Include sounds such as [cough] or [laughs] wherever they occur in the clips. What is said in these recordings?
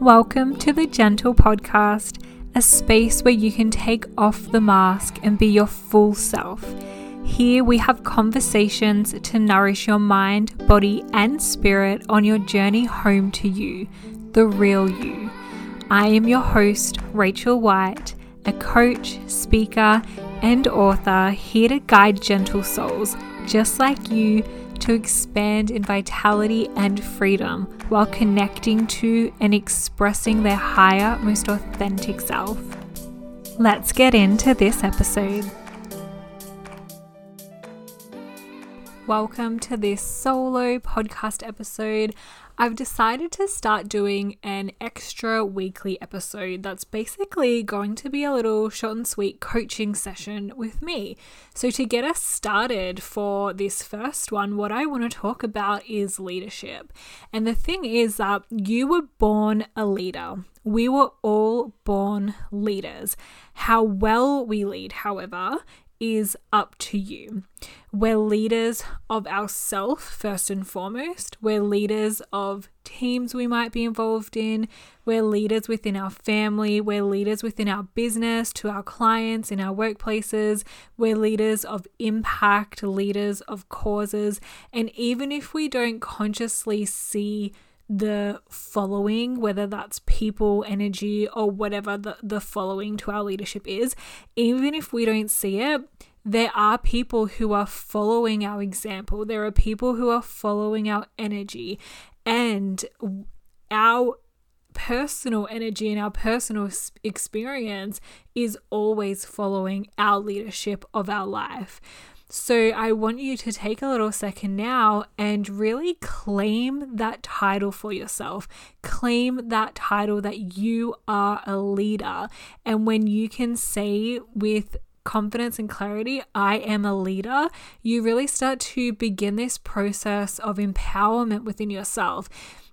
Welcome to the Gentle Podcast, a space where you can take off the mask and be your full self. Here we have conversations to nourish your mind, body, and spirit on your journey home to you, the real you. I am your host, Rachel White, a coach, speaker, and author here to guide gentle souls just like you to expand in vitality and freedom while connecting to and expressing their higher, most authentic self. Let's get into this episode. Welcome to this solo podcast episode. I've decided to start doing an extra weekly episode that's basically going to be a little short and sweet coaching session with me. So, to get us started for this first one, what I want to talk about is leadership. And the thing is that you were born a leader. We were all born leaders. How well we lead, however, is up to you. We're leaders of ourself first and foremost. We're leaders of teams we might be involved in. We're leaders within our family. We're leaders within our business, to our clients, in our workplaces. We're leaders of impact, leaders of causes. And even if we don't consciously see the following, whether that's people, energy, or whatever the, the following to our leadership is, even if we don't see it, there are people who are following our example. There are people who are following our energy. And our personal energy and our personal experience is always following our leadership of our life. So I want you to take a little second now and really claim that title for yourself. Claim that title that you are a leader. And when you can say with confidence and clarity, I am a leader, you really start to begin this process of empowerment within yourself.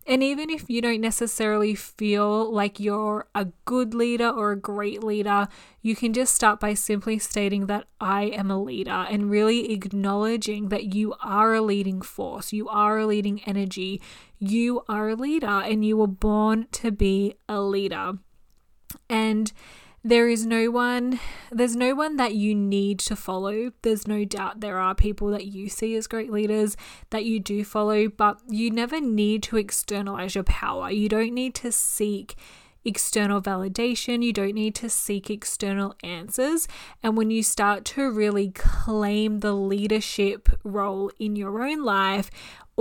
And even if you don't necessarily feel like you're a good leader or a great leader, you can just start by simply stating that I am a leader and really acknowledging that you are a leading force, you are a leading energy, you are a leader, and you were born to be a leader. And there is no one there's no one that you need to follow. There's no doubt there are people that you see as great leaders that you do follow but you never need to externalize your power. You don't need to seek external validation, you don't need to seek external answers. And when you start to really claim the leadership role in your own life,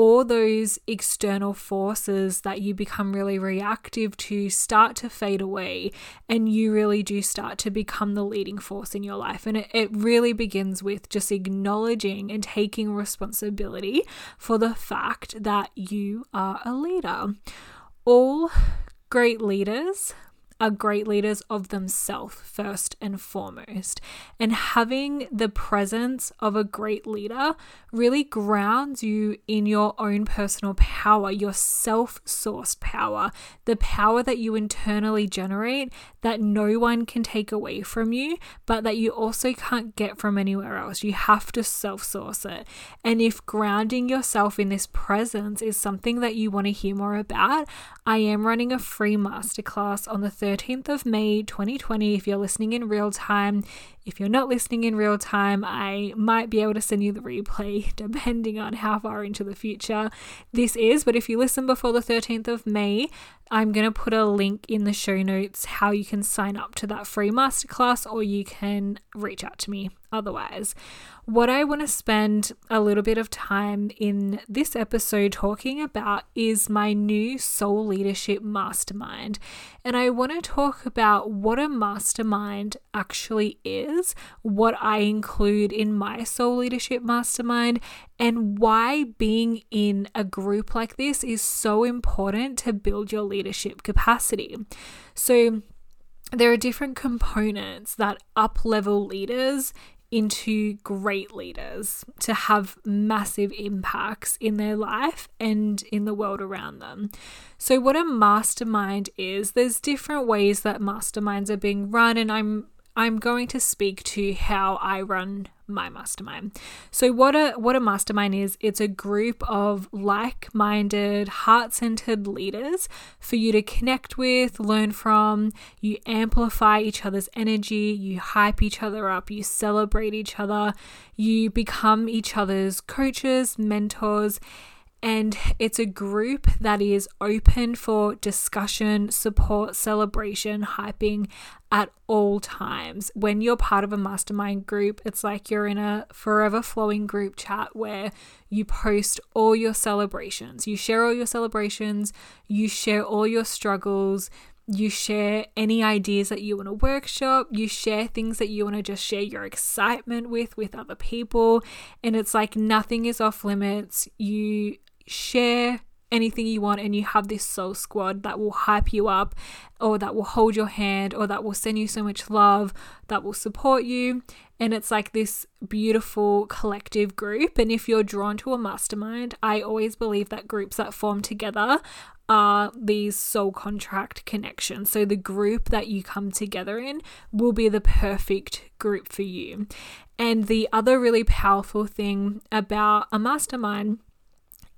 all those external forces that you become really reactive to start to fade away and you really do start to become the leading force in your life. And it, it really begins with just acknowledging and taking responsibility for the fact that you are a leader. All great leaders are great leaders of themselves first and foremost. And having the presence of a great leader really grounds you in your own personal power, your self sourced power, the power that you internally generate that no one can take away from you, but that you also can't get from anywhere else. You have to self source it. And if grounding yourself in this presence is something that you want to hear more about, I am running a free masterclass on the 13th of May 2020. If you're listening in real time, if you're not listening in real time, I might be able to send you the replay [laughs] depending on how far into the future this is. But if you listen before the 13th of May, I'm going to put a link in the show notes how you can sign up to that free masterclass or you can reach out to me otherwise. What I want to spend a little bit of time in this episode talking about is my new soul leadership mastermind. And I want to talk about what a mastermind actually is, what I include in my soul leadership mastermind, and why being in a group like this is so important to build your leadership capacity. So, there are different components that up level leaders into great leaders to have massive impacts in their life and in the world around them. So, what a mastermind is, there's different ways that masterminds are being run, and I'm I'm going to speak to how I run my mastermind. So what a what a mastermind is, it's a group of like-minded, heart-centered leaders for you to connect with, learn from, you amplify each other's energy, you hype each other up, you celebrate each other, you become each other's coaches, mentors, and it's a group that is open for discussion, support, celebration, hyping at all times. When you're part of a mastermind group, it's like you're in a forever flowing group chat where you post all your celebrations. You share all your celebrations, you share all your struggles, you share any ideas that you want to workshop, you share things that you want to just share your excitement with with other people, and it's like nothing is off limits. You share anything you want and you have this soul squad that will hype you up or that will hold your hand or that will send you so much love that will support you. And it's like this beautiful collective group. And if you're drawn to a mastermind i always believe that groups that form together are these soul contract connections. So the group that you come together in will be the perfect group for you. And the other really powerful thing about a mastermind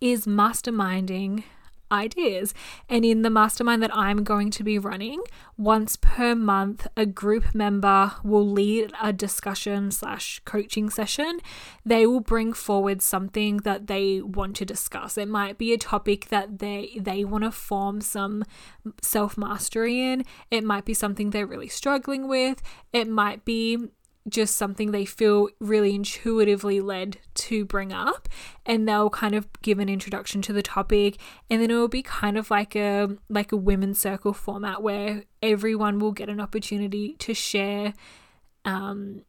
is masterminding ideas. And in the mastermind that I'm going to be running, once per month, a group member will lead a discussion slash coaching session. They will bring forward something that they want to discuss. It might be a topic that they they want to form some self mastery in. It might be something they're really struggling with. It might be just something they feel really intuitively led to bring up and they'll kind of give an introduction to the topic and then it will be kind of like a like a women's circle format where everyone will get an opportunity to share um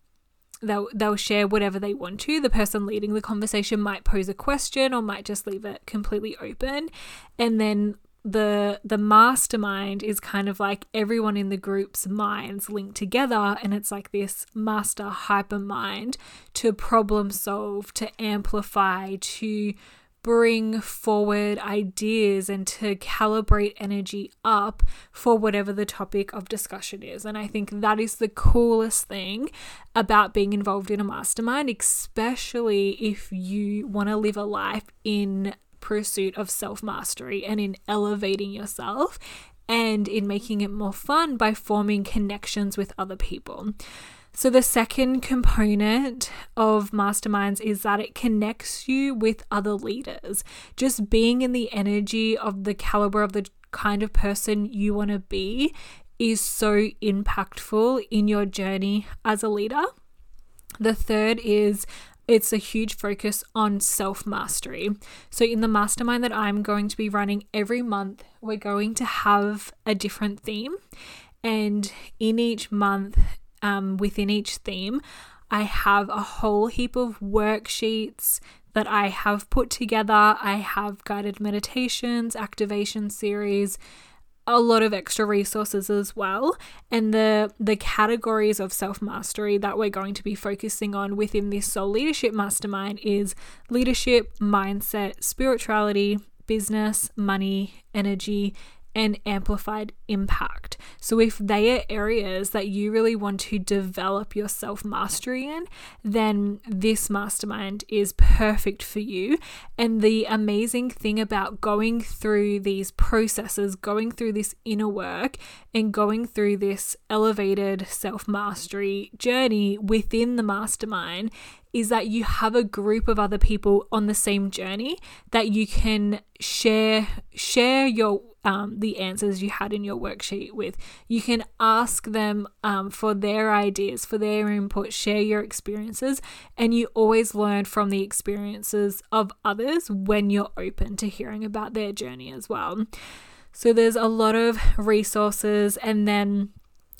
they'll they'll share whatever they want to. The person leading the conversation might pose a question or might just leave it completely open and then the the mastermind is kind of like everyone in the group's minds linked together and it's like this master hyper mind to problem solve to amplify to bring forward ideas and to calibrate energy up for whatever the topic of discussion is. And I think that is the coolest thing about being involved in a mastermind, especially if you want to live a life in pursuit of self mastery and in elevating yourself and in making it more fun by forming connections with other people. So, the second component of masterminds is that it connects you with other leaders. Just being in the energy of the caliber of the kind of person you want to be is so impactful in your journey as a leader. The third is it's a huge focus on self mastery. So, in the mastermind that I'm going to be running every month, we're going to have a different theme. And in each month, um, within each theme, I have a whole heap of worksheets that I have put together. I have guided meditations, activation series, a lot of extra resources as well. And the the categories of self-mastery that we're going to be focusing on within this soul leadership mastermind is leadership mindset spirituality business money energy and amplified impact. So, if they are areas that you really want to develop your self mastery in, then this mastermind is perfect for you. And the amazing thing about going through these processes, going through this inner work, and going through this elevated self mastery journey within the mastermind is that you have a group of other people on the same journey that you can share share your um, the answers you had in your worksheet with. You can ask them um, for their ideas, for their input, share your experiences, and you always learn from the experiences of others when you're open to hearing about their journey as well. So there's a lot of resources, and then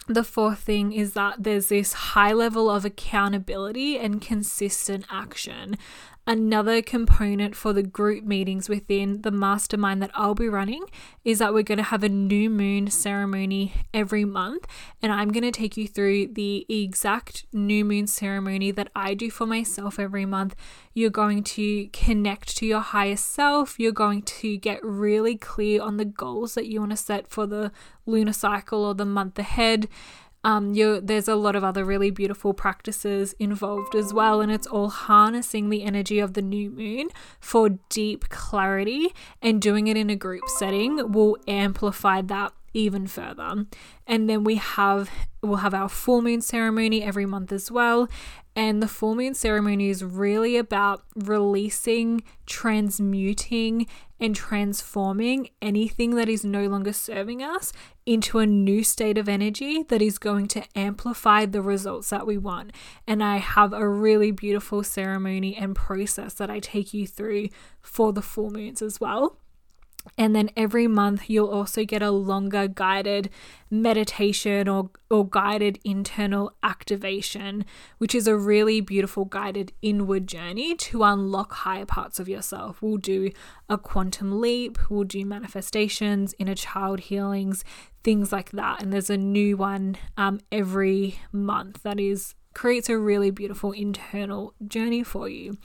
the fourth thing is that there's this high level of accountability and consistent action. Another component for the group meetings within the mastermind that I'll be running is that we're going to have a new moon ceremony every month. And I'm going to take you through the exact new moon ceremony that I do for myself every month. You're going to connect to your higher self. You're going to get really clear on the goals that you want to set for the lunar cycle or the month ahead Um, there's a lot of other really beautiful practices involved as well, and it's all harnessing the energy of the new moon for deep clarity, and doing it in a group setting will amplify that even further. And then we have we'll have our full moon ceremony every month as well. And the full moon ceremony is really about releasing, transmuting, and transforming anything that is no longer serving us into a new state of energy that is going to amplify the results that we want. And I have a really beautiful ceremony and process that I take you through for the full moons as well. And then every month, you'll also get a longer guided meditation or, or guided internal activation, which is a really beautiful guided inward journey to unlock higher parts of yourself. We'll do a quantum leap, we'll do manifestations, inner child healings, things like that. And there's a new one um, every month that is creates a really beautiful internal journey for you.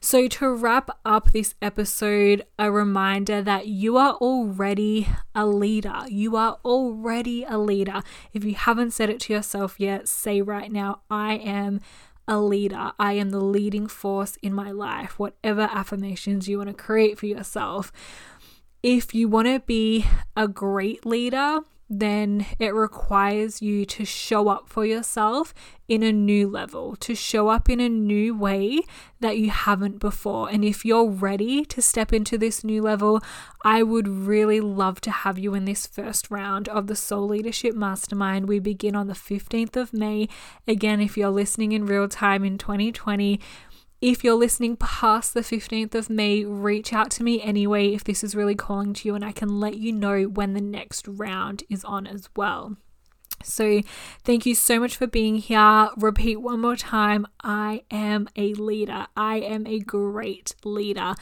So, to wrap up this episode, a reminder that you are already a leader. You are already a leader. If you haven't said it to yourself yet, say right now, I am a leader. I am the leading force in my life. Whatever affirmations you want to create for yourself. If you want to be a great leader, then it requires you to show up for yourself in a new level, to show up in a new way that you haven't before. And if you're ready to step into this new level, I would really love to have you in this first round of the Soul Leadership Mastermind. We begin on the 15th of May. Again, if you're listening in real time in 2020, if you're listening past the 15th of May, reach out to me anyway if this is really calling to you, and I can let you know when the next round is on as well. So, thank you so much for being here. Repeat one more time I am a leader. I am a great leader.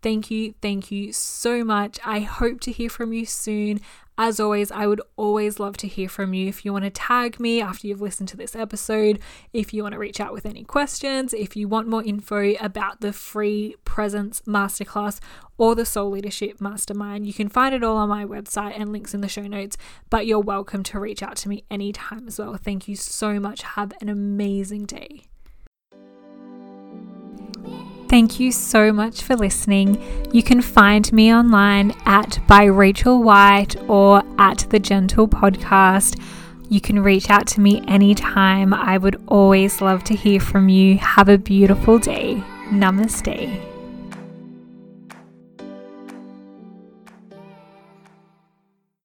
Thank you, thank you so much. I hope to hear from you soon. As always, I would always love to hear from you. If you want to tag me after you've listened to this episode, if you want to reach out with any questions, if you want more info about the free presence masterclass or the soul leadership mastermind, you can find it all on my website and links in the show notes. But you're welcome to reach out to me anytime as well. Thank you so much. Have an amazing day. Thank you so much for listening. You can find me online at by Rachel White or at the Gentle Podcast. You can reach out to me anytime. I would always love to hear from you. Have a beautiful day. Namaste.